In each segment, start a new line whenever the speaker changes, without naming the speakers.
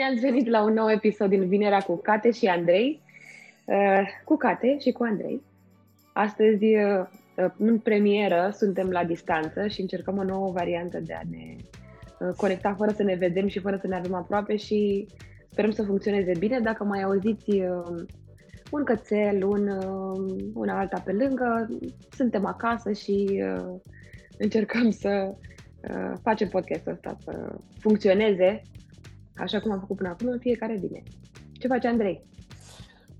Bine ați venit la un nou episod din Vinerea cu Cate și Andrei. Uh, cu Cate și cu Andrei. Astăzi, uh, în premieră, suntem la distanță și încercăm o nouă variantă de a ne uh, conecta fără să ne vedem și fără să ne avem aproape și sperăm să funcționeze bine. Dacă mai auziți un cățel, un, una alta pe lângă, suntem acasă și încercăm să facem podcastul ăsta să funcționeze așa cum am făcut până acum, în fiecare bine. Ce face Andrei?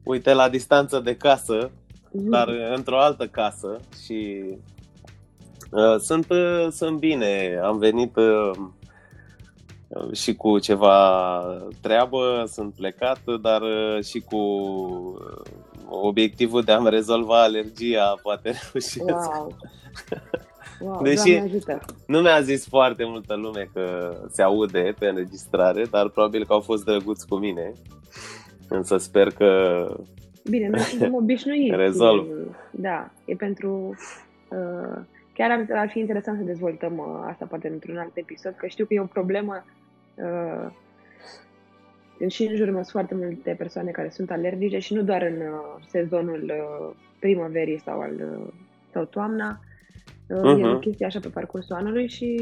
Uite, la distanță de casă, mm-hmm. dar într-o altă casă și uh, sunt, uh, sunt bine. Am venit uh, și cu ceva treabă, sunt plecat, dar uh, și cu uh, obiectivul de a-mi rezolva alergia, poate reușesc.
Wow. Wow,
Deși nu mi-a zis foarte multă lume că se aude pe înregistrare, dar probabil că au fost drăguți cu mine. Însă sper că
Bine, noi suntem obișnuiți.
Rezolv.
Da, e pentru... Uh, chiar ar, ar fi interesant să dezvoltăm uh, asta poate într-un alt episod, că știu că e o problemă uh, și în jurul meu sunt foarte multe persoane care sunt alergice și nu doar în uh, sezonul uh, primăverii sau, al, uh, sau toamna, Uh-huh. E o mhm. chestie așa pe parcursul anului și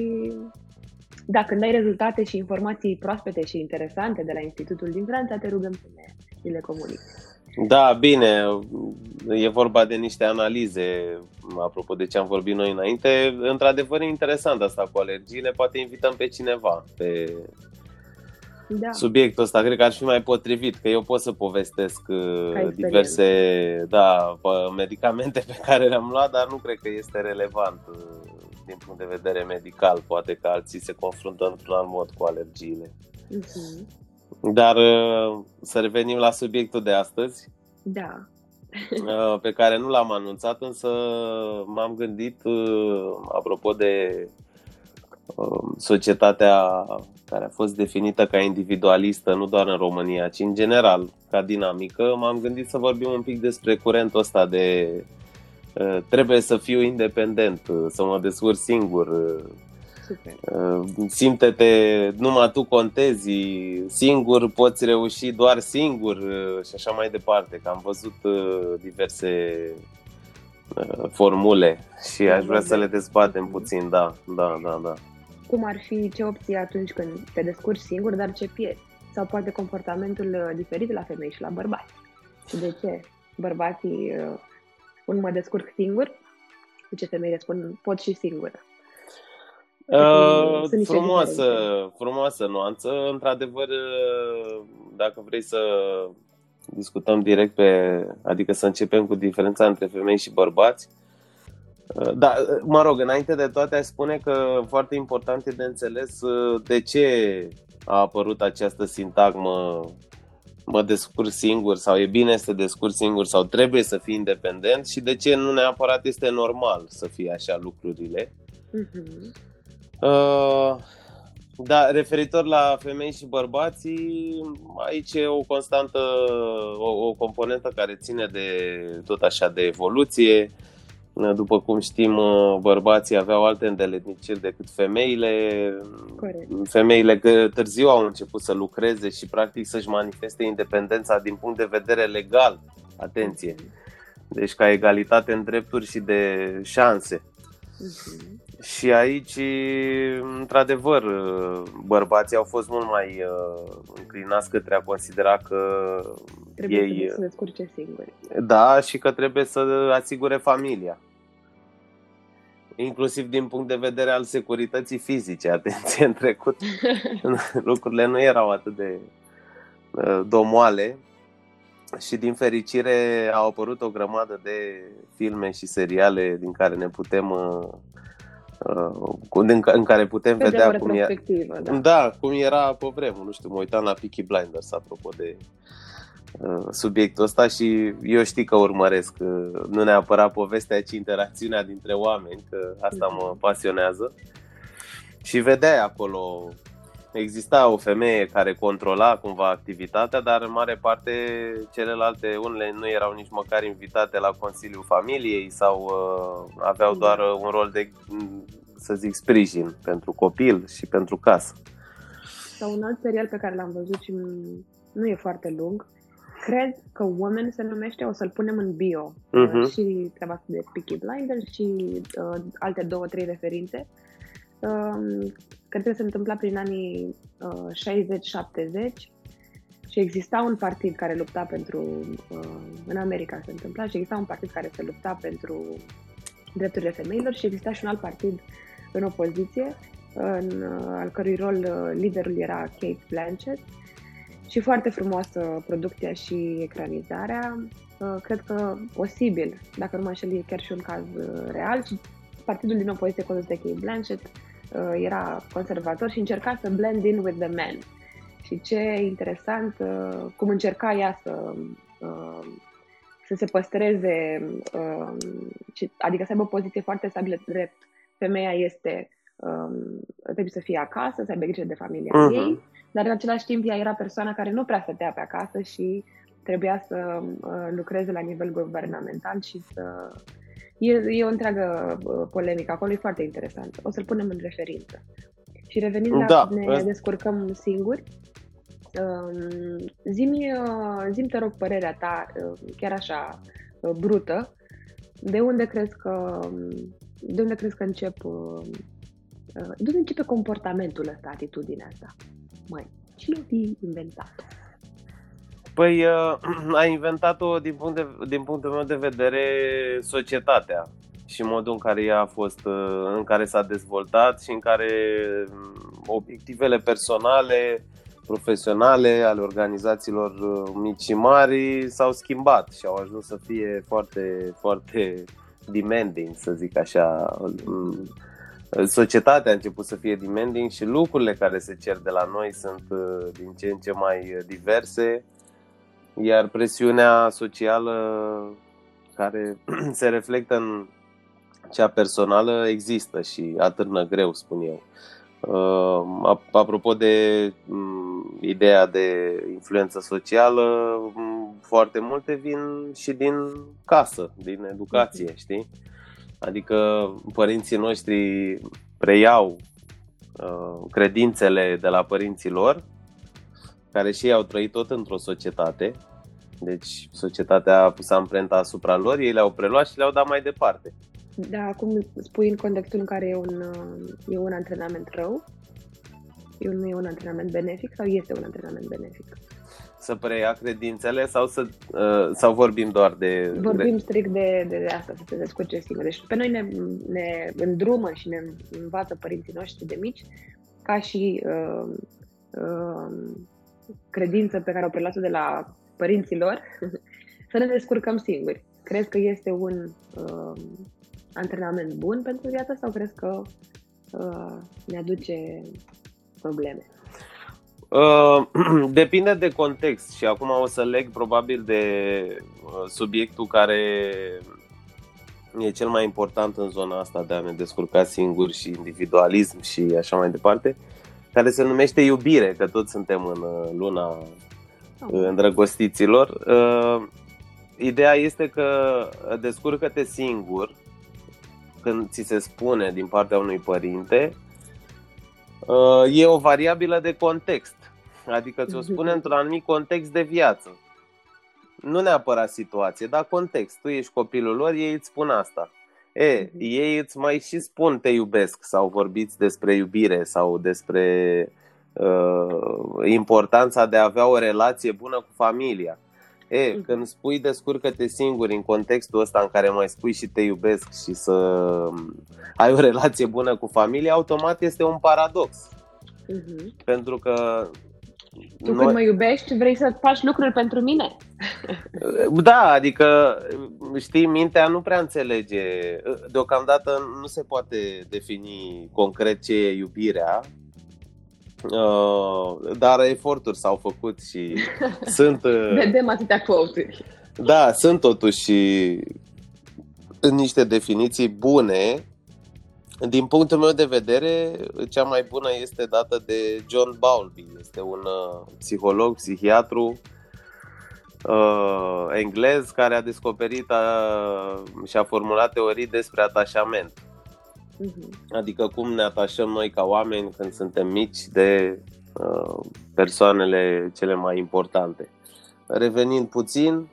dacă când ai rezultate și informații proaspete și interesante de la Institutul din Franța, te rugăm să ne, le comunici.
Da, bine, e vorba de niște analize, apropo de ce am vorbit noi înainte. Într-adevăr e interesant asta cu alergiile, poate invităm pe cineva pe da. subiectul ăsta. Cred că ar fi mai potrivit, că eu pot să povestesc uh, diverse da, medicamente pe care le-am luat, dar nu cred că este relevant uh, din punct de vedere medical. Poate că alții se confruntă într-un alt mod cu alergiile. Uh-huh. Dar uh, să revenim la subiectul de astăzi.
Da.
pe care nu l-am anunțat, însă m-am gândit, apropo de Um, societatea care a fost definită ca individualistă, nu doar în România, ci în general, ca dinamică, m-am gândit să vorbim un pic despre curentul ăsta de uh, trebuie să fiu independent, uh, să mă descurc singur, uh, Super. simte-te, numai tu contezi, singur poți reuși doar singur și așa mai departe, că am văzut diverse formule și aș vrea să le dezbatem puțin, da, da, da, da
cum ar fi ce opții atunci când te descurci singur, dar ce pierzi. Sau poate comportamentul uh, diferit la femei și la bărbați. Și de ce bărbații uh, spun mă descurc singur, de ce femeile spun pot și singur.
Uh, frumoasă, frumoasă nuanță. Într-adevăr, uh, dacă vrei să discutăm direct pe, adică să începem cu diferența între femei și bărbați, da, mă rog, înainte de toate aș spune că foarte important e de înțeles uh, de ce a apărut această sintagmă mă descurc singur sau e bine să te descurci singur sau trebuie să fii independent și de ce nu neapărat este normal să fie așa lucrurile. Uh-huh. Uh, da, referitor la femei și bărbații, aici e o constantă, o, o componentă care ține de tot așa de evoluție. Uh, după cum știm, uh, bărbații aveau alte îndeletniciri decât femeile.
Corect.
Femeile că târziu au început să lucreze și practic să-și manifeste independența din punct de vedere legal. Atenție! Deci ca egalitate în drepturi și de șanse. Uh-huh. Și aici, într-adevăr, bărbații au fost mult mai uh, înclinați către a considera că
trebuie ei... să se descurce singuri.
Da, și că trebuie să asigure familia inclusiv din punct de vedere al securității fizice. Atenție, în trecut lucrurile nu erau atât de uh, domoale și din fericire au apărut o grămadă de filme și seriale din care ne putem uh, uh, în care putem
Pe
vedea cum
era,
da. da, cum era pe vremuri, nu știu, mă uitam la Peaky Blinders apropo de Uh, subiectul ăsta și eu știu că urmăresc uh, nu neapărat povestea, ci interacțiunea dintre oameni, că asta mă pasionează. Și vedeai acolo, exista o femeie care controla cumva activitatea, dar în mare parte celelalte, unele nu erau nici măcar invitate la Consiliul Familiei sau uh, aveau doar uh, un rol de, să zic, sprijin pentru copil și pentru casă.
Sau un alt serial pe care l-am văzut și nu e foarte lung. Cred că Woman se numește, o să-l punem în bio. Uh-huh. Și treaba asta de Peaky Blinders și uh, alte două, trei referințe. Uh, cred că se întâmpla prin anii uh, 60-70 și exista un partid care lupta pentru, uh, în America se întâmpla, și exista un partid care se lupta pentru drepturile femeilor și exista și un alt partid în opoziție, în, uh, al cărui rol uh, liderul era Kate Blanchett și foarte frumoasă producția și ecranizarea. Cred că posibil, dacă nu mă înșel, e chiar și un caz real și partidul din opoziție condus de Kate Blanchett era conservator și încerca să blend in with the men și ce interesant, uh, cum încerca ea să, uh, să se păstreze, uh, adică să aibă o poziție foarte stabilă drept. Femeia este, um, trebuie să fie acasă, să aibă grijă de familia uh-huh. ei, dar în același timp ea era persoana care nu prea stătea pe acasă și trebuia să lucreze la nivel guvernamental și să... E, e o întreagă polemică acolo, e foarte interesant. O să-l punem în referință. Și revenind la da, ne descurcăm singuri, Um, zimi, uh, zim te rog părerea ta, uh, chiar așa, uh, brută, de unde crezi că, um, de unde crezi că încep, de unde începe comportamentul ăsta, atitudinea asta? Măi, cine fi inventat
Păi a inventat-o din, punct de, din punctul meu de vedere societatea și modul în care ea a fost, în care s-a dezvoltat și în care um, obiectivele personale profesionale ale organizațiilor uh, mici și mari s-au schimbat și au ajuns să fie foarte, foarte demanding, să zic așa. Mm, societatea a început să fie demanding și lucrurile care se cer de la noi sunt uh, din ce în ce mai diverse, iar presiunea socială care se reflectă în cea personală există și atârnă greu, spun eu. Uh, apropo de um, ideea de influență socială, um, foarte multe vin și din casă, din educație, mhm. știi? Adică părinții noștri preiau uh, credințele de la părinții lor, care și ei au trăit tot într-o societate, deci societatea a pus amprenta asupra lor, ei le-au preluat și le-au dat mai departe.
Da, acum spui în contextul în care e un, e un antrenament rău? E un, e un antrenament benefic sau este un antrenament benefic?
Să preia credințele sau să uh, sau vorbim doar de...
Vorbim strict de, de, de asta, să se descurce singur. Deci pe noi ne, ne îndrumă și ne învață părinții noștri de mici ca și uh, uh, credință pe care o preluat de la părinții lor să ne descurcăm singuri. Crezi că este un uh, antrenament bun pentru viață sau crezi că uh, ne aduce probleme?
Uh, depinde de context și acum o să leg probabil de uh, subiectul care e cel mai important în zona asta de a ne descurca singuri și individualism și așa mai departe, care se numește iubire, că toți suntem în uh, luna oh. îndrăgostiților. Uh, ideea este că descurcă-te singur când ți se spune din partea unui părinte, uh, e o variabilă de context. Adică ți-o mhm. spune într-un anumit context de viață. Nu neapărat situație, dar context. Tu ești copilul lor, ei îți spun asta. E, mhm. ei îți mai și spun te iubesc sau vorbiți despre iubire sau despre uh, importanța de a avea o relație bună cu familia. E, mhm. când spui descurcă-te singur în contextul ăsta în care mai spui și te iubesc și să um, ai o relație bună cu familia, automat este un paradox. Uh-huh. Pentru că
tu noi... când mă iubești, vrei să faci lucruri pentru mine.
Da, adică, știi, mintea nu prea înțelege. Deocamdată nu se poate defini concret ce e iubirea, Uh, dar eforturi s-au făcut și sunt... Uh,
Vedem atâtea quote
Da, sunt totuși niște definiții bune. Din punctul meu de vedere, cea mai bună este dată de John Bowlby. Este un uh, psiholog, psihiatru uh, englez care a descoperit uh, și a formulat teorii despre atașament. Uh-huh. Adică cum ne atașăm noi ca oameni când suntem mici de uh, persoanele cele mai importante. Revenind puțin,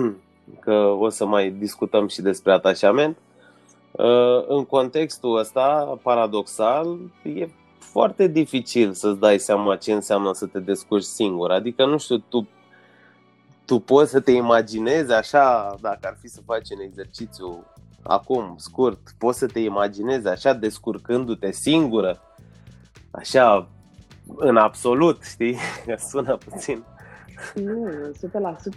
că o să mai discutăm și despre atașament, uh, în contextul ăsta, paradoxal, e foarte dificil să-ți dai seama ce înseamnă să te descurci singur. Adică, nu știu, tu, tu poți să te imaginezi așa, dacă ar fi să faci un exercițiu acum, scurt, poți să te imaginezi așa descurcându-te singură, așa, în absolut, știi? Sună puțin.
Nu,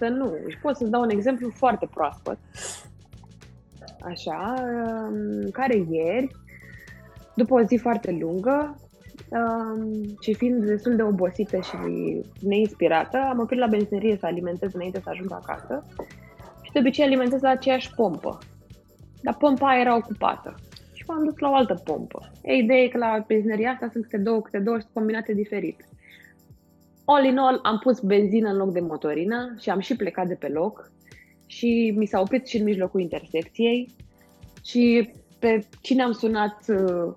100% nu. Și pot să-ți dau un exemplu foarte proaspăt. Așa, um, care ieri, după o zi foarte lungă, um, și fiind destul de obosită și neinspirată, am oprit la benzinărie să alimentez înainte să ajung acasă și de obicei alimentez la aceeași pompă. Dar pompa era ocupată și m-am dus la o altă pompă. E ideea e că la benzinăria asta sunt câte două, câte două și combinate diferit. All in all, am pus benzină în loc de motorină și am și plecat de pe loc și mi s-a oprit și în mijlocul intersecției și pe cine am sunat uh,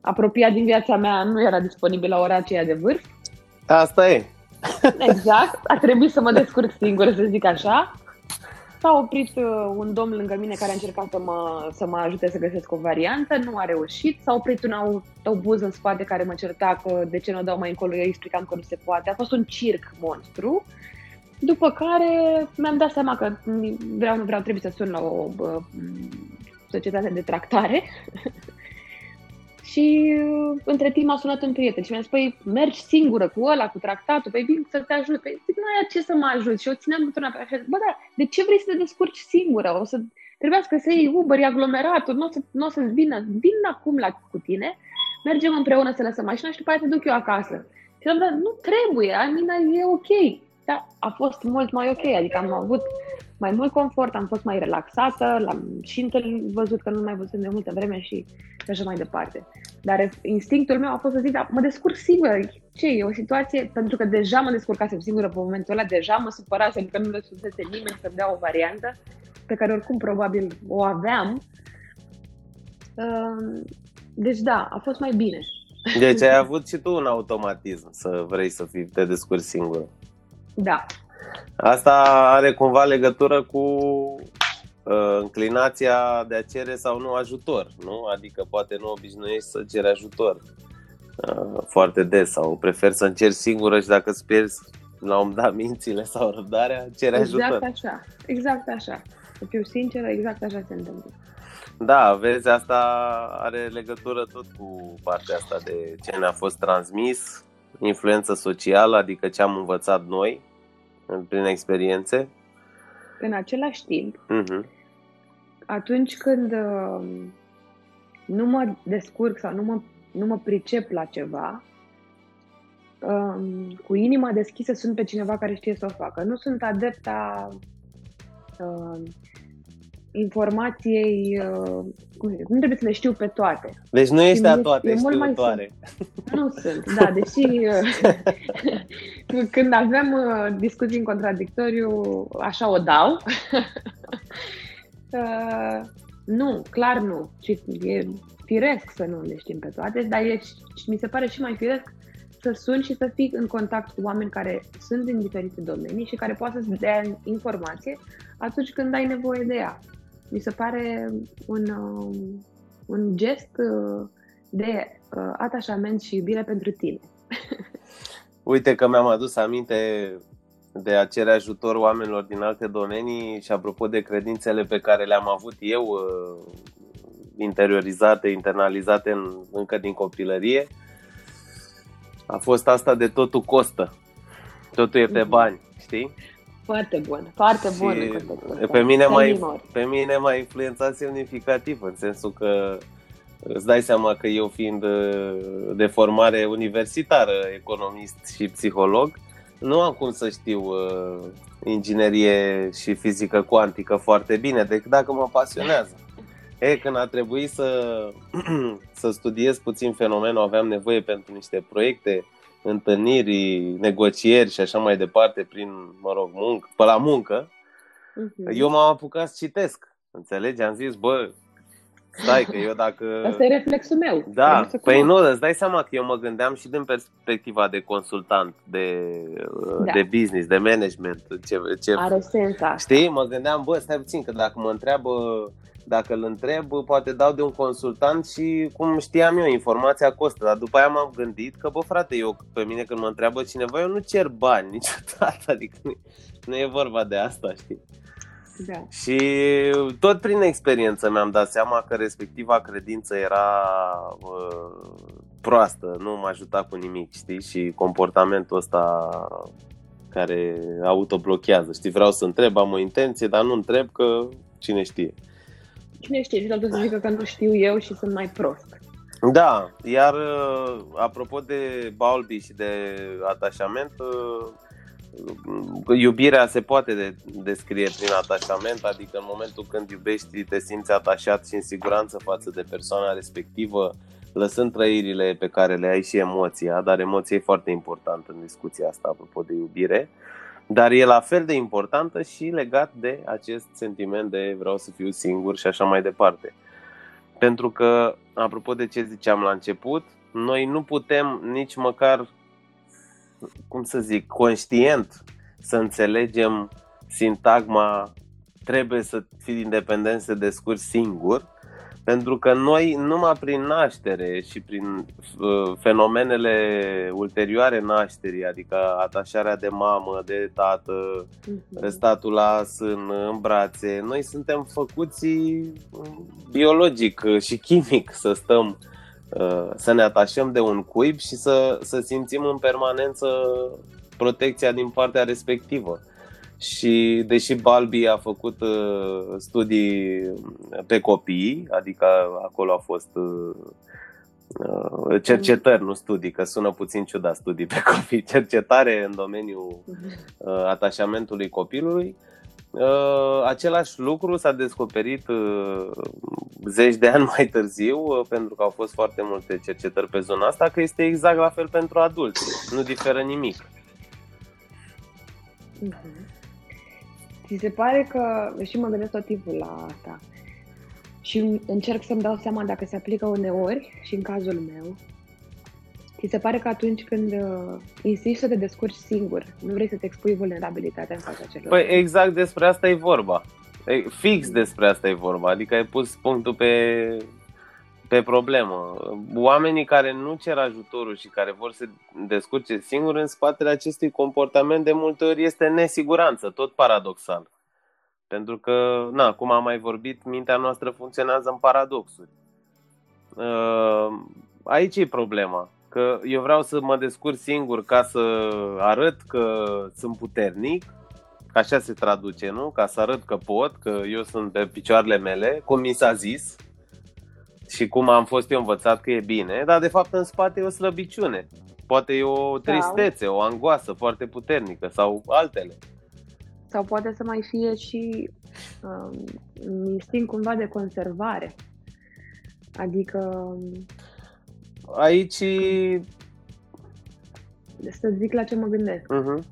apropiat din viața mea nu era disponibil la ora aceea de vârf.
Asta e.
Exact, a trebuit să mă descurc singur, să zic așa. S-a oprit uh, un domn lângă mine care a încercat să mă, să mă ajute să găsesc o variantă, nu a reușit. S-a oprit un autobuz în spate care mă certa că de ce nu o dau mai încolo, eu îi explicam că nu se poate. A fost un circ monstru. După care mi-am dat seama că vreau, nu vreau, trebuie să sun la o uh, societate de tractare Și uh, între timp m-a sunat un prieten și mi-a zis, păi mergi singură cu ăla, cu tractatul, păi vin să te ajut. Păi zic, nu ai ce să mă ajut. Și eu țineam într-una pe așa, bă, da, de ce vrei să te descurci singură? O să trebuiască să iei Uber, e aglomeratul, nu o, să, n-o să-ți vină. Vin acum la cu tine, mergem împreună să lăsăm mașina și după aia te duc eu acasă. Și am zis, nu trebuie, I mean, e ok. Dar a fost mult mai ok, adică am avut mai mult confort, am fost mai relaxată, l-am și văzut că nu mai văzut de multă vreme și așa mai departe. Dar instinctul meu a fost să zic, da, mă descurc singură. Ce e o situație? Pentru că deja mă descurcasem singură pe momentul ăla, deja mă supărasem că nu lăsuse nimeni să-mi dea o variantă pe care oricum probabil o aveam. Ehm, deci da, a fost mai bine.
Deci ai avut și tu un automatism să vrei să fii, te descurci singură.
Da,
Asta are cumva legătură cu uh, înclinația de a cere sau nu ajutor, nu? Adică poate nu obișnuiești să ceri ajutor uh, foarte des sau preferi să încerci singură și dacă îți pierzi la un dat mințile sau răbdarea, cere
exact
ajutor.
Exact așa, exact așa. Să fiu sinceră, exact așa se întâmplă.
Da, vezi, asta are legătură tot cu partea asta de ce ne-a fost transmis, influență socială, adică ce am învățat noi, prin experiențe?
În același timp,
uh-huh.
atunci când uh, nu mă descurc sau nu mă, nu mă pricep la ceva, uh, cu inima deschisă sunt pe cineva care știe să o facă. Nu sunt adepta uh, informației, uh, nu trebuie să le știu pe toate.
Deci nu ești a toate, e mult mai sunt.
Nu sunt, da, deși uh, când avem uh, discuții în contradictoriu, așa o dau. nu, clar nu. Și e firesc să nu le știm pe toate, dar e, mi se pare și mai firesc să suni și să fii în contact cu oameni care sunt din diferite domenii și care poate să-ți dea informație atunci când ai nevoie de ea mi se pare un, um, un gest uh, de uh, atașament și iubire pentru tine.
Uite că mi-am adus aminte de a cere ajutor oamenilor din alte domenii și apropo de credințele pe care le-am avut eu uh, interiorizate, internalizate în, încă din copilărie, a fost asta de totul costă. Totul e pe mhm. bani, știi?
Foarte bun, foarte bun.
Pe mine, mai, pe mine m-a influențat semnificativ, în sensul că îți dai seama că eu fiind uh, de formare universitară, economist și psiholog, nu am cum să știu uh, inginerie și fizică cuantică foarte bine, decât dacă mă pasionează. E, când a trebuit să, să studiez puțin fenomenul, aveam nevoie pentru niște proiecte întâlniri, negocieri și așa mai departe prin, mă rog, muncă, pe la muncă, uh-huh. eu m-am apucat să citesc. Înțelegi? Am zis, bă, Stai că eu dacă...
Asta e reflexul meu.
Da, păi nu, îți dai seama că eu mă gândeam și din perspectiva de consultant, de, da. de business, de management. Ce, ce,
Are sens asta.
Știi? Mă gândeam, bă, stai puțin, că dacă mă întreabă dacă îl întreb, poate dau de un consultant și cum știam eu, informația costă. Dar după aia m-am gândit că, bă, frate, eu pe mine când mă întreabă cineva, eu nu cer bani niciodată. Adică nu, nu e vorba de asta, știi?
Da.
Și tot prin experiență mi-am dat seama că respectiva credință era uh, proastă, nu m-a ajutat cu nimic, știi? Și comportamentul ăsta care autoblochează, știi? Vreau să întreb, am o intenție, dar nu întreb că cine știe.
Cine știe, și să zică că nu știu eu și sunt mai prost.
Da, iar uh, apropo de Balbi și de atașament, uh, iubirea se poate de, descrie prin atașament, adică în momentul când iubești te simți atașat și în siguranță față de persoana respectivă, lăsând trăirile pe care le ai și emoția, dar emoția e foarte importantă în discuția asta apropo de iubire, dar e la fel de importantă și legat de acest sentiment de vreau să fiu singur și așa mai departe. Pentru că, apropo de ce ziceam la început, noi nu putem nici măcar cum să zic, conștient să înțelegem sintagma trebuie să fii independent să descurci singur, pentru că noi numai prin naștere și prin uh, fenomenele ulterioare nașterii, adică atașarea de mamă, de tată, uh-huh. statul la sân, în brațe, noi suntem făcuți biologic și chimic să stăm Uh, să ne atașăm de un cuib și să, să simțim în permanență protecția din partea respectivă. Și deși Balbi a făcut uh, studii pe copii, adică acolo a fost uh, cercetări, nu studii, că sună puțin ciudat studii pe copii, cercetare în domeniul atașamentului copilului, Uh, același lucru s-a descoperit uh, zeci de ani mai târziu, uh, pentru că au fost foarte multe cercetări pe zona asta, că este exact la fel pentru adulți. Nu diferă nimic.
Uh-huh. Ți se pare că, și mă gândesc tot timpul la asta, și încerc să-mi dau seama dacă se aplică uneori, și în cazul meu, Ți se pare că atunci când uh, insisti să te descurci singur, nu vrei să-ți expui vulnerabilitatea în fața celor?
Păi exact despre asta e vorba. E, fix despre asta e vorba. Adică ai pus punctul pe, pe problemă. Oamenii care nu cer ajutorul și care vor să descurce singur în spatele acestui comportament de multe ori este nesiguranță, tot paradoxal. Pentru că, na, cum am mai vorbit, mintea noastră funcționează în paradoxuri. Uh, aici e problema că eu vreau să mă descurc singur ca să arăt că sunt puternic, așa se traduce, nu? Ca să arăt că pot, că eu sunt pe picioarele mele, cum mi s-a zis și cum am fost eu învățat că e bine, dar de fapt în spate e o slăbiciune. Poate e o tristețe, o angoasă foarte puternică sau altele.
Sau poate să mai fie și um, instinct cumva de conservare. Adică
aici...
Să zic la ce mă gândesc. Uh-huh.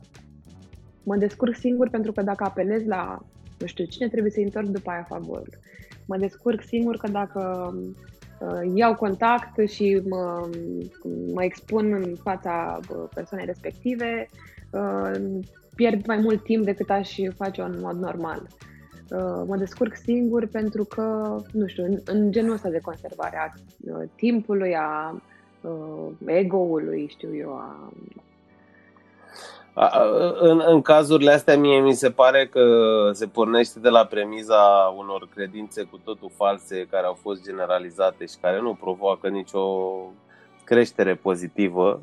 Mă descurc singur pentru că dacă apelez la, nu știu, cine trebuie să întorc după aia favorul. Mă descurc singur că dacă uh, iau contact și mă, mă expun în fața uh, persoanei respective, uh, pierd mai mult timp decât aș face-o în mod normal. Uh, mă descurc singur pentru că, nu știu, în, în genul ăsta de conservare a uh, timpului, a uh, ego-ului, știu eu, a
în, în cazurile astea mie mi se pare că se pornește de la premiza unor credințe cu totul false care au fost generalizate și care nu provoacă nicio creștere pozitivă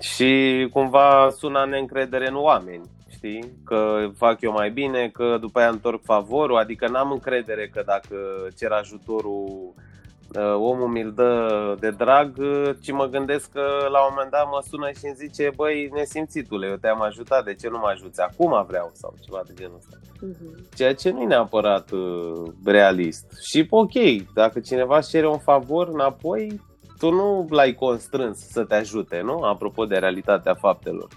și cumva sună neîncredere în oameni știi? Că fac eu mai bine, că după aia întorc favorul, adică n-am încredere că dacă cer ajutorul uh, omul mi-l dă de drag, uh, ci mă gândesc că la un moment dat mă sună și îmi zice băi, nesimțitule, eu te-am ajutat, de ce nu mă ajuți? Acum vreau sau ceva de genul ăsta. Uh-huh. Ceea ce nu e neapărat uh, realist. Și ok, dacă cineva își cere un favor înapoi, tu nu l-ai constrâns să te ajute, nu? Apropo de realitatea faptelor.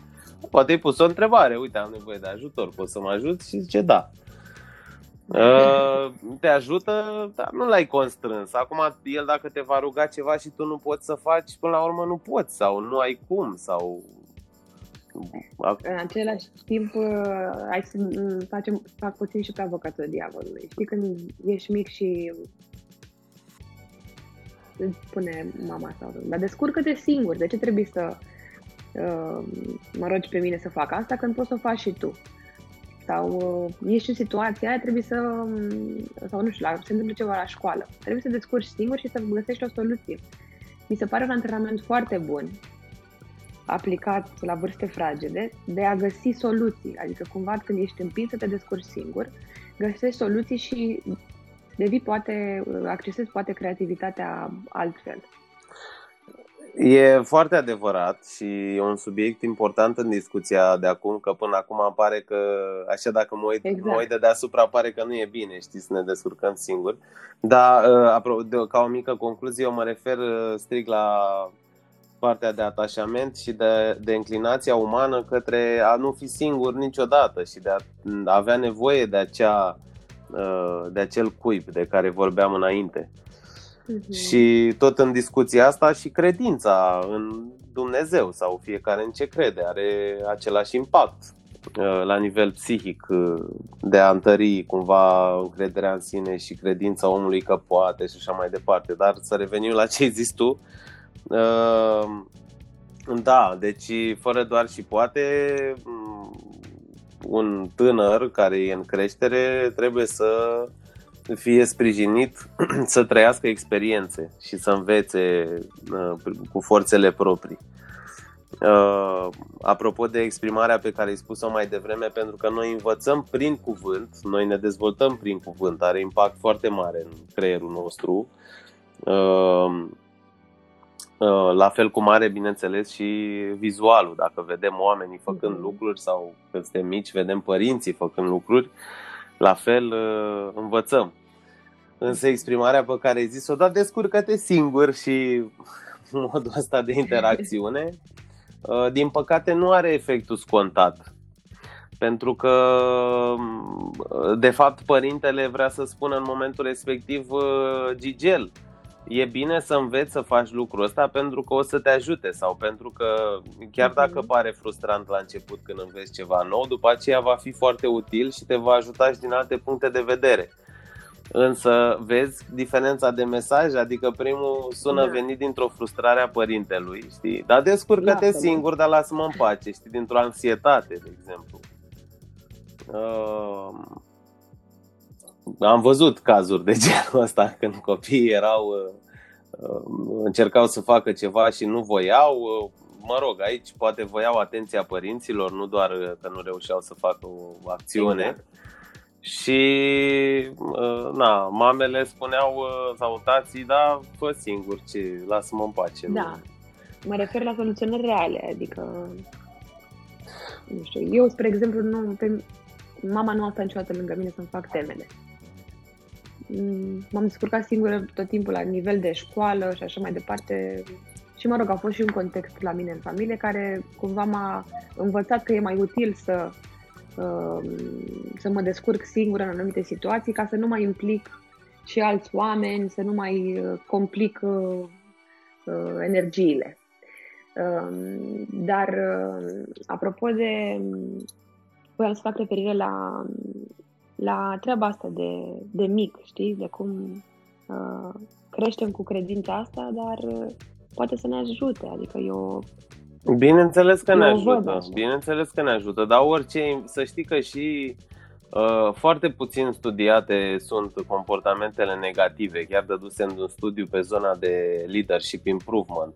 Poate ai pus o întrebare, uite, am nevoie de ajutor, poți să mă ajut? Și zice da. Uh, te ajută, dar nu l-ai constrâns. Acum, el dacă te va ruga ceva și tu nu poți să faci, până la urmă nu poți sau nu ai cum sau...
În același timp, uh, hai să facem, fac puțin și pe avocatul diavolului. Știi când ești mic și îți spune mama sau dar descurcă-te singur, de ce trebuie să uh, mă rogi pe mine să fac asta când poți să o faci și tu? Sau uh, ești în situația aia, trebuie să, um, sau nu știu, la, se întâmplă ceva la școală. Trebuie să descurci singur și să găsești o soluție. Mi se pare un antrenament foarte bun, aplicat la vârste fragede, de a găsi soluții. Adică cumva când ești împins să te descurci singur, găsești soluții și devii poate, accesezi poate creativitatea altfel.
E foarte adevărat și e un subiect important în discuția de acum, că până acum pare că, așa dacă mă uit, exact. mă uit de deasupra, pare că nu e bine, știi, să ne descurcăm singuri. Dar, uh, ca o mică concluzie, eu mă refer uh, strict la partea de atașament și de, de inclinația umană către a nu fi singur niciodată și de a avea nevoie de, acea, uh, de acel cuib de care vorbeam înainte. Uh-huh. Și tot în discuția asta și credința în Dumnezeu sau fiecare în ce crede are același impact uh, la nivel psihic uh, de a întări cumva încrederea în sine și credința omului că poate și așa mai departe. Dar să revenim la ce ai zis tu, uh, da, deci fără doar și poate mm, un tânăr care e în creștere trebuie să fie sprijinit să trăiască experiențe și să învețe uh, cu forțele proprii. Uh, apropo de exprimarea pe care ai spus-o mai devreme, pentru că noi învățăm prin cuvânt, noi ne dezvoltăm prin cuvânt, are impact foarte mare în creierul nostru. Uh, la fel cum are, bineînțeles, și vizualul. Dacă vedem oamenii făcând mhm. lucruri sau când suntem mici, vedem părinții făcând lucruri, la fel învățăm. Însă exprimarea pe care ai zis-o, da, descurcă-te singur și modul ăsta de interacțiune, uh, din păcate nu are efectul scontat. Pentru că, uh, de fapt, părintele vrea să spună în momentul respectiv, uh, Gigel, e bine să înveți să faci lucrul ăsta pentru că o să te ajute sau pentru că chiar dacă mhm. pare frustrant la început când înveți ceva nou, după aceea va fi foarte util și te va ajuta și din alte puncte de vedere. Însă vezi diferența de mesaj, adică primul sună da. venit dintr-o frustrare a părintelui, știi? Dar descurcă-te singur, dar lasă-mă în pace, știi? Dintr-o ansietate, de exemplu. Uh, am văzut cazuri de genul ăsta când copiii erau uh, uh, încercau să facă ceva și nu voiau. Uh, mă rog, aici poate voiau atenția părinților, nu doar că nu reușeau să facă o acțiune. Exact și, uh, na, mamele spuneau, uh, sau tații, da, fă singur, ce, lasă-mă în pace.
Da, mă refer la soluționări reale, adică, nu știu, eu, spre exemplu, nu, pe, mama nu a stat niciodată lângă mine să-mi fac temele. Mm, m-am descurcat singură tot timpul la nivel de școală și așa mai departe. Și mă rog, a fost și un context la mine în familie care cumva m-a învățat că e mai util să Um, să mă descurc singură în anumite situații ca să nu mai implic și alți oameni, să nu mai uh, complic uh, uh, energiile. Um, dar, apropo de. Voiam să fac referire la, la treaba asta de, de mic, știi? De cum uh, creștem cu credința asta, dar poate să ne ajute. Adică eu
Bineînțeles că ne ajută, bineînțeles că ne ajută, dar orice, să știi că și uh, foarte puțin studiate sunt comportamentele negative, chiar dăduse în un studiu pe zona de leadership improvement.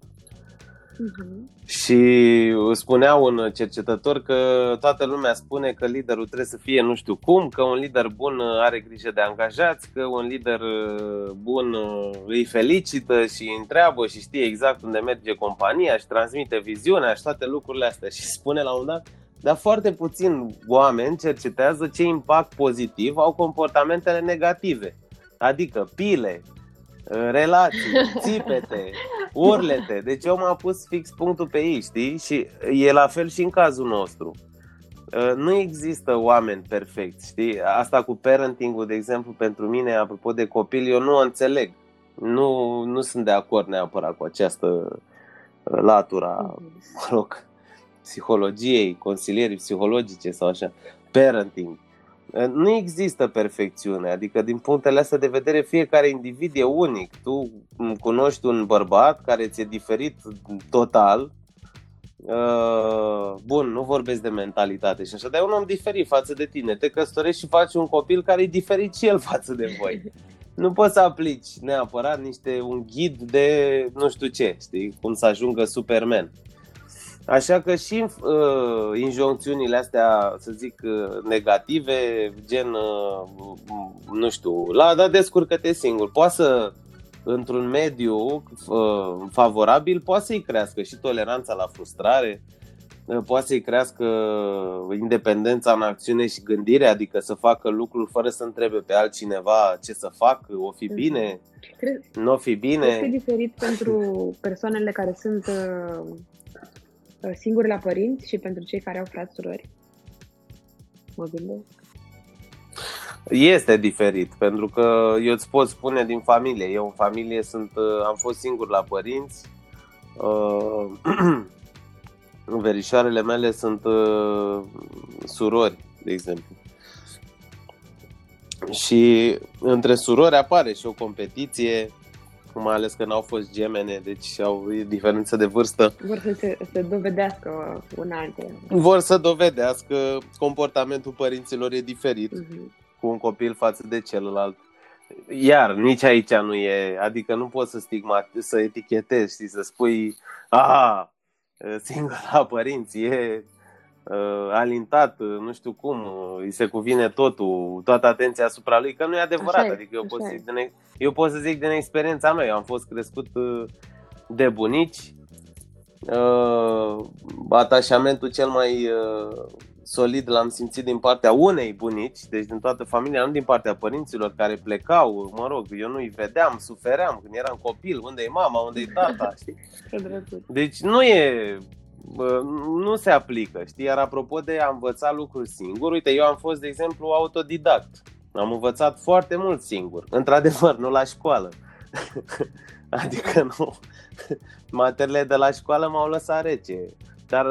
Uh-huh. Și spunea un cercetător că toată lumea spune că liderul trebuie să fie nu știu cum, că un lider bun are grijă de angajați, că un lider uh, bun uh, îi felicită și îi întreabă și știe exact unde merge compania și transmite viziunea și toate lucrurile astea. Și spune la un dat, dar foarte puțin oameni cercetează ce impact pozitiv au comportamentele negative. Adică pile, relații, țipete, urlete. Deci eu m-am pus fix punctul pe ei, știi? Și e la fel și în cazul nostru. Uh, nu există oameni perfecți, știi? Asta cu parenting-ul, de exemplu, pentru mine, apropo de copil, eu nu o înțeleg. Nu, nu sunt de acord neapărat cu această uh, latura, mă rog, psihologiei, consilierii psihologice sau așa. Parenting. Uh, nu există perfecțiune, adică din punctele astea de vedere fiecare individ e unic. Tu cunoști un bărbat care ți-e diferit total, Uh, bun, nu vorbesc de mentalitate și așa, dar e un om diferit față de tine. Te căsătorești și faci un copil care e diferit și el față de voi. Nu poți să aplici neapărat niște un ghid de nu știu ce, știi, cum să ajungă Superman. Așa că și uh, injoncțiunile astea, să zic, uh, negative, gen, uh, nu știu, la da, descurcă-te singur. Poate să într-un mediu uh, favorabil poate să-i crească și toleranța la frustrare, uh, poate să-i crească independența în acțiune și gândire, adică să facă lucruri fără să întrebe pe altcineva ce să fac, o fi mhm. bine, nu o fi bine.
Este diferit pentru persoanele care sunt uh, singuri la părinți și pentru cei care au frați surori? Mă gândesc.
Este diferit, pentru că eu îți pot spune din familie. Eu în familie sunt, uh, am fost singur la părinți. Uh, verișoarele mele sunt uh, surori, de exemplu. Și între surori apare și o competiție, mai ales că n-au fost gemene, deci au diferență de vârstă.
Vor să se, se dovedească un altul.
Vor să dovedească comportamentul părinților e diferit. Uh-huh cu un copil față de celălalt. Iar, nici aici nu e, adică nu poți să stigmat, să etichetezi și să spui, a, singur la părinți, e uh, alintat, nu știu cum, îi se cuvine totul, toată atenția asupra lui, că nu e adevărat. Așa adică eu pot, să zic din, eu pot să zic din experiența mea, eu am fost crescut uh, de bunici, uh, atașamentul cel mai uh, solid l-am simțit din partea unei bunici, deci din toată familia, nu din partea părinților care plecau, mă rog, eu nu-i vedeam, sufeream când eram copil, unde e mama, unde e tata, știi? Deci nu e, nu se aplică, știi? Iar apropo de a învăța lucruri singur, uite, eu am fost, de exemplu, autodidact. Am învățat foarte mult singur, într-adevăr, nu la școală. adică nu, materiile de la școală m-au lăsat rece. Dar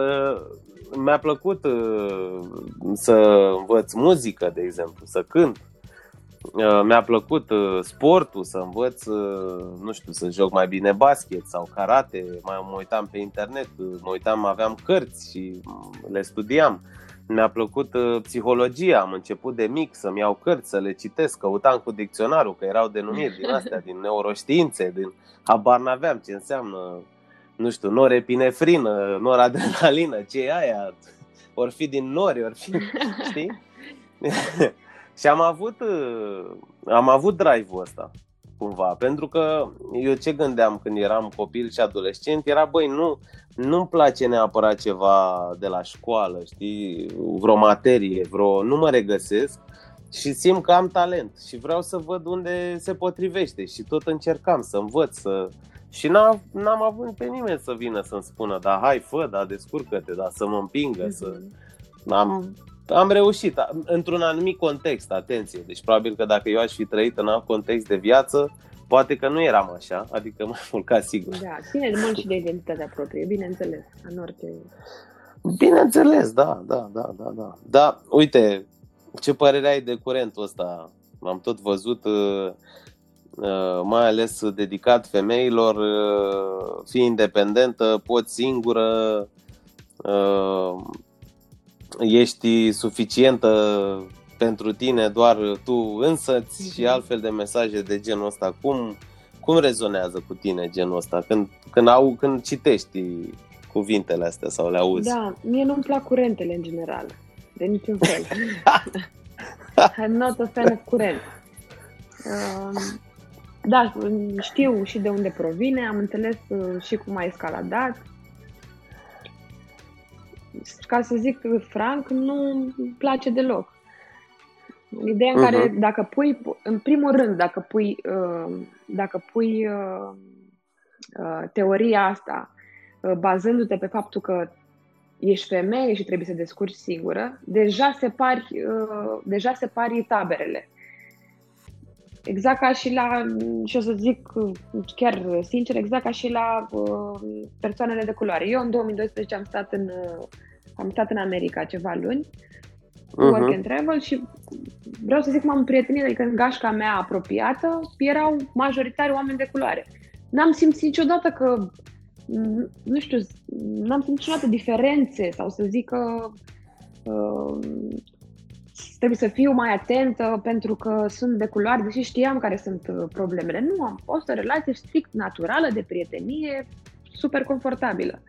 mi-a plăcut uh, să învăț muzică, de exemplu, să cânt. Uh, mi-a plăcut uh, sportul, să învăț, uh, nu știu, să joc mai bine basket sau karate. Mai mă uitam pe internet, uh, mă uitam, aveam cărți și le studiam. Mi-a plăcut uh, psihologia, am început de mic să-mi iau cărți, să le citesc, căutam cu dicționarul, că erau denumiri din astea, din neuroștiințe, din habar n-aveam ce înseamnă nu știu, norepinefrină, noradrenalină, ce e aia? Or fi din nori, or fi, știi? și am avut, am avut drive-ul ăsta, cumva, pentru că eu ce gândeam când eram copil și adolescent era, băi, nu, nu-mi place neapărat ceva de la școală, știi, vreo materie, vreo, nu mă regăsesc și simt că am talent și vreau să văd unde se potrivește și tot încercam să învăț, să, și n-am, n-am avut pe nimeni să vină să-mi spună, da, hai, fă, da, descurcă-te, da, să mă împingă, mm-hmm. să... Am, am reușit, într-un anumit context, atenție. Deci probabil că dacă eu aș fi trăit în alt context de viață, poate că nu eram așa, adică mai mult ca sigur.
Da, ține mult și de identitatea proprie, bineînțeles, în orice...
Bineînțeles, da, da, da, da, da. Da, uite, ce părere ai de curentul ăsta? Am tot văzut uh, Uh, mai ales dedicat femeilor, uh, fii independentă, poți singură, uh, ești suficientă pentru tine doar tu însăți și mhm. altfel de mesaje de genul ăsta. Cum, cum rezonează cu tine genul ăsta când, când, au, când citești cuvintele astea sau le auzi?
Da, mie nu-mi plac curentele în general, de niciun fel. I'm not a fan of curent. Um, da, știu și de unde provine, am înțeles uh, și cum a escaladat. Ca să zic franc, nu place deloc. Ideea în care uh-huh. dacă pui, în primul rând, dacă pui, uh, dacă pui uh, teoria asta bazându-te pe faptul că ești femeie și trebuie să descurci singură, deja se pari, uh, deja se pari taberele. Exact ca și la, și o să zic chiar sincer, exact ca și la uh, persoanele de culoare. Eu în 2012 am stat în, uh, am stat în America ceva luni, uh-huh. work and travel și vreau să zic m-am împrietenit, adică în gașca mea apropiată erau majoritari oameni de culoare. N-am simțit niciodată că nu știu, n-am simțit niciodată diferențe sau să zic că uh, trebuie să fiu mai atentă pentru că sunt de culoare, deși știam care sunt uh, problemele. Nu, am fost o relație strict naturală, de prietenie, super confortabilă.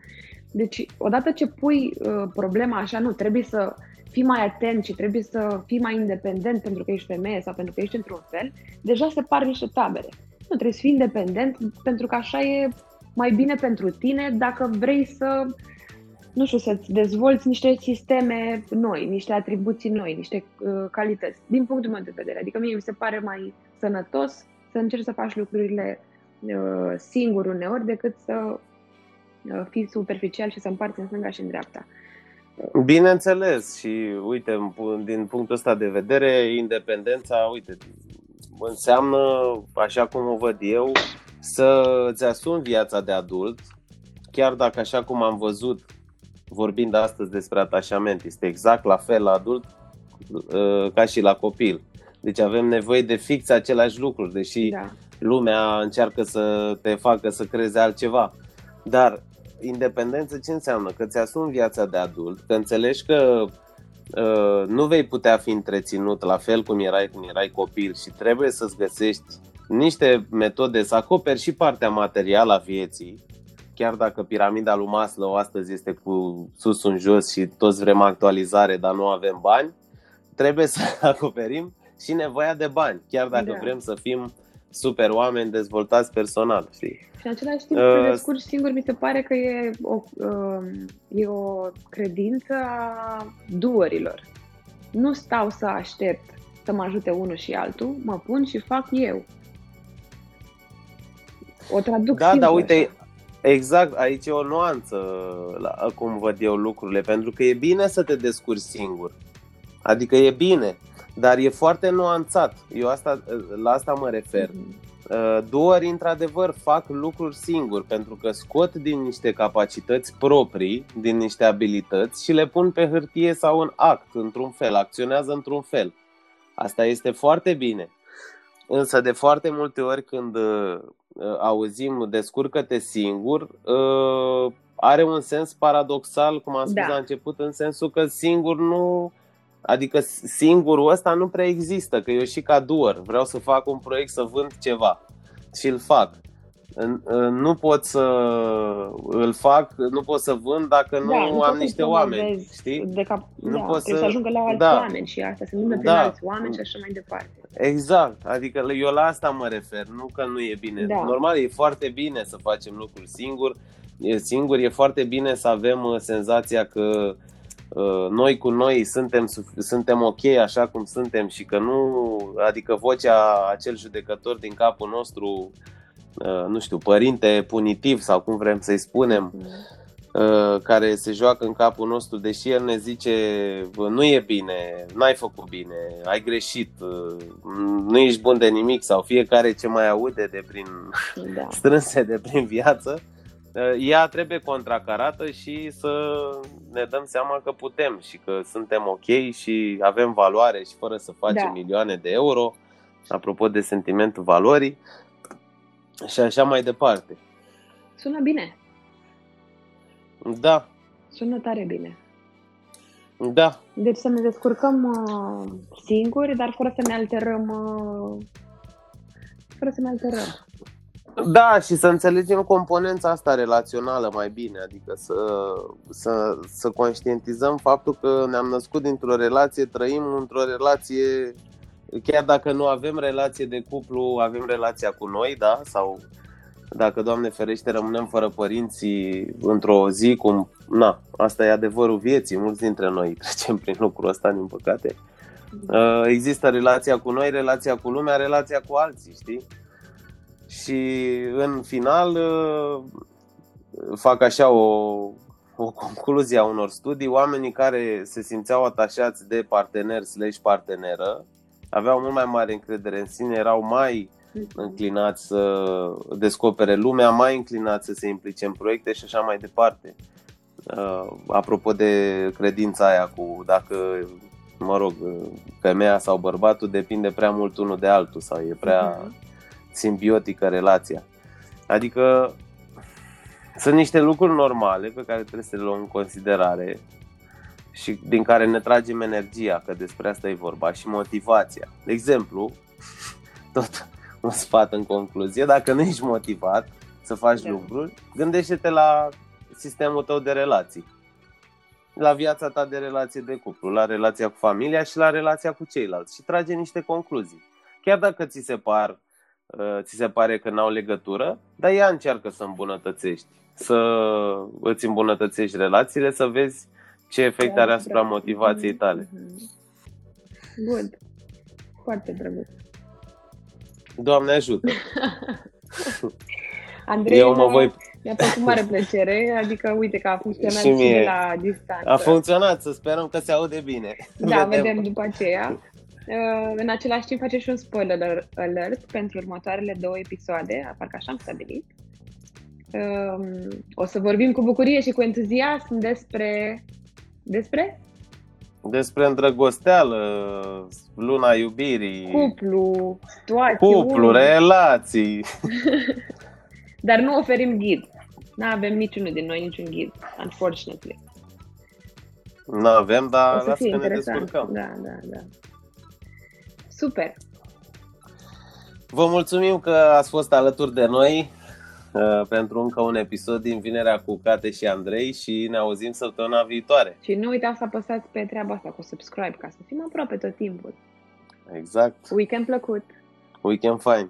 Deci, odată ce pui uh, problema așa, nu, trebuie să fii mai atent și trebuie să fii mai independent pentru că ești femeie sau pentru că ești într-un fel, deja se par niște tabere. Nu, trebuie să fii independent pentru că așa e mai bine pentru tine dacă vrei să, nu știu, să-ți dezvolți niște sisteme noi, niște atribuții noi, niște uh, calități, din punctul meu de vedere. Adică mie mi se pare mai sănătos să încerci să faci lucrurile uh, singur uneori decât să uh, fii superficial și să împarți în stânga și în dreapta.
Bineînțeles și uite, din punctul ăsta de vedere, independența, uite, înseamnă, așa cum o văd eu, să-ți asumi viața de adult, chiar dacă așa cum am văzut vorbind astăzi despre atașament, este exact la fel la adult uh, ca și la copil. Deci avem nevoie de fix aceleași lucruri, deși da. lumea încearcă să te facă să crezi altceva. Dar independență ce înseamnă? Că ți asumi viața de adult, că înțelegi că uh, nu vei putea fi întreținut la fel cum erai când erai copil și trebuie să-ți găsești niște metode să acoperi și partea materială a vieții, chiar dacă piramida lui Maslow astăzi este cu sus în jos și toți vrem actualizare, dar nu avem bani, trebuie să acoperim și nevoia de bani, chiar dacă da. vrem să fim super oameni dezvoltați personal, știi?
Și în același timp, uh, descurci singur, mi se pare că e o, uh, e o credință a duărilor. Nu stau să aștept să mă ajute unul și altul, mă pun și fac eu. O traduc
Da, dar uite, așa. exact, aici e o nuanță la cum văd eu lucrurile, pentru că e bine să te descurci singur. Adică e bine, dar e foarte nuanțat. Eu asta, la asta mă refer. Mm-hmm. Duori, într-adevăr, fac lucruri singuri pentru că scot din niște capacități proprii, din niște abilități și le pun pe hârtie sau în act, într-un fel, acționează într-un fel. Asta este foarte bine. Însă de foarte multe ori când uh, auzim descurcă-te singur, uh, are un sens paradoxal, cum am spus da. la început, în sensul că singur nu... Adică singurul ăsta nu prea există, că eu și ca duer vreau să fac un proiect, să vând ceva și îl fac nu pot să îl fac, nu pot să vând dacă nu, da, nu am niște oameni, știi?
De cap... Nu da, pot să... să ajungă la alți da. oameni și asta, să vândă da. alți oameni și așa mai departe.
Exact, adică eu la asta mă refer, nu că nu e bine. Da. Normal, e foarte bine să facem lucruri singur, e singur, e foarte bine să avem uh, senzația că uh, noi cu noi suntem, suntem ok așa cum suntem și că nu, adică vocea acel judecător din capul nostru Uh, nu știu, părinte punitiv sau cum vrem să-i spunem, uh, care se joacă în capul nostru, deși el ne zice nu e bine, n-ai făcut bine, ai greșit, uh, nu ești bun de nimic sau fiecare ce mai aude de prin da. strânse de prin viață, ea trebuie contracarată și să ne dăm seama că putem și că suntem ok și avem valoare și fără să facem da. milioane de euro, apropo de sentimentul valorii, și așa mai departe.
Sună bine.
Da.
Sună tare bine.
Da.
Deci să ne descurcăm uh, singuri, dar fără să ne alterăm uh, fără să ne alterăm.
Da, și să înțelegem componența asta relațională mai bine, adică să, să, să conștientizăm faptul că ne-am născut dintr-o relație, trăim într-o relație chiar dacă nu avem relație de cuplu, avem relația cu noi, da? Sau dacă, Doamne ferește, rămânem fără părinții într-o zi, cum, na, asta e adevărul vieții, mulți dintre noi trecem prin lucrul ăsta, din păcate. Uh, există relația cu noi, relația cu lumea, relația cu alții, știi? Și în final uh, fac așa o, o concluzie a unor studii, oamenii care se simțeau atașați de partener slash parteneră aveau mult mai mare încredere în sine, erau mai înclinați să descopere lumea, mai înclinați să se implice în proiecte și așa mai departe. Uh, apropo de credința aia cu dacă, mă rog, femeia sau bărbatul depinde prea mult unul de altul sau e prea mhm. Simbiotică relația. Adică sunt niște lucruri normale pe care trebuie să le luăm în considerare și din care ne tragem energia, că despre asta e vorba, și motivația. De exemplu, tot un sfat în concluzie, dacă nu ești motivat să faci da. lucruri, gândește-te la sistemul tău de relații. La viața ta de relație de cuplu, la relația cu familia și la relația cu ceilalți și trage niște concluzii. Chiar dacă ți se, par, uh, ți se pare că n-au legătură, dar ea încearcă să îmbunătățești, să îți îmbunătățești relațiile, să vezi ce efect are asupra motivației tale.
Good. Foarte drăguț.
Doamne ajută!
Andrei, Eu mă voi... mi-a făcut mare plăcere, adică uite că a funcționat și, mie. și la distanță.
A funcționat, să sperăm că se aude bine.
Da, vedem, vedem după aceea. Uh, în același timp face și un spoiler alert pentru următoarele două episoade, parcă așa am stabilit. Uh, o să vorbim cu bucurie și cu entuziasm despre... Despre?
despre îndrăgosteală, luna iubirii,
cuplu, situații,
cuplu, relații.
Dar nu oferim ghid. Nu avem niciunul din noi niciun ghid, unfortunately.
Nu avem, dar lasă că interesant. ne descurcăm.
Da, da, da. Super.
Vă mulțumim că ați fost alături de noi. Uh, pentru încă un episod din Vinerea cu Cate și Andrei și ne auzim săptămâna viitoare.
Și nu uitați să apăsați pe treaba asta cu subscribe ca să fim aproape tot timpul.
Exact.
Weekend plăcut!
Weekend fine!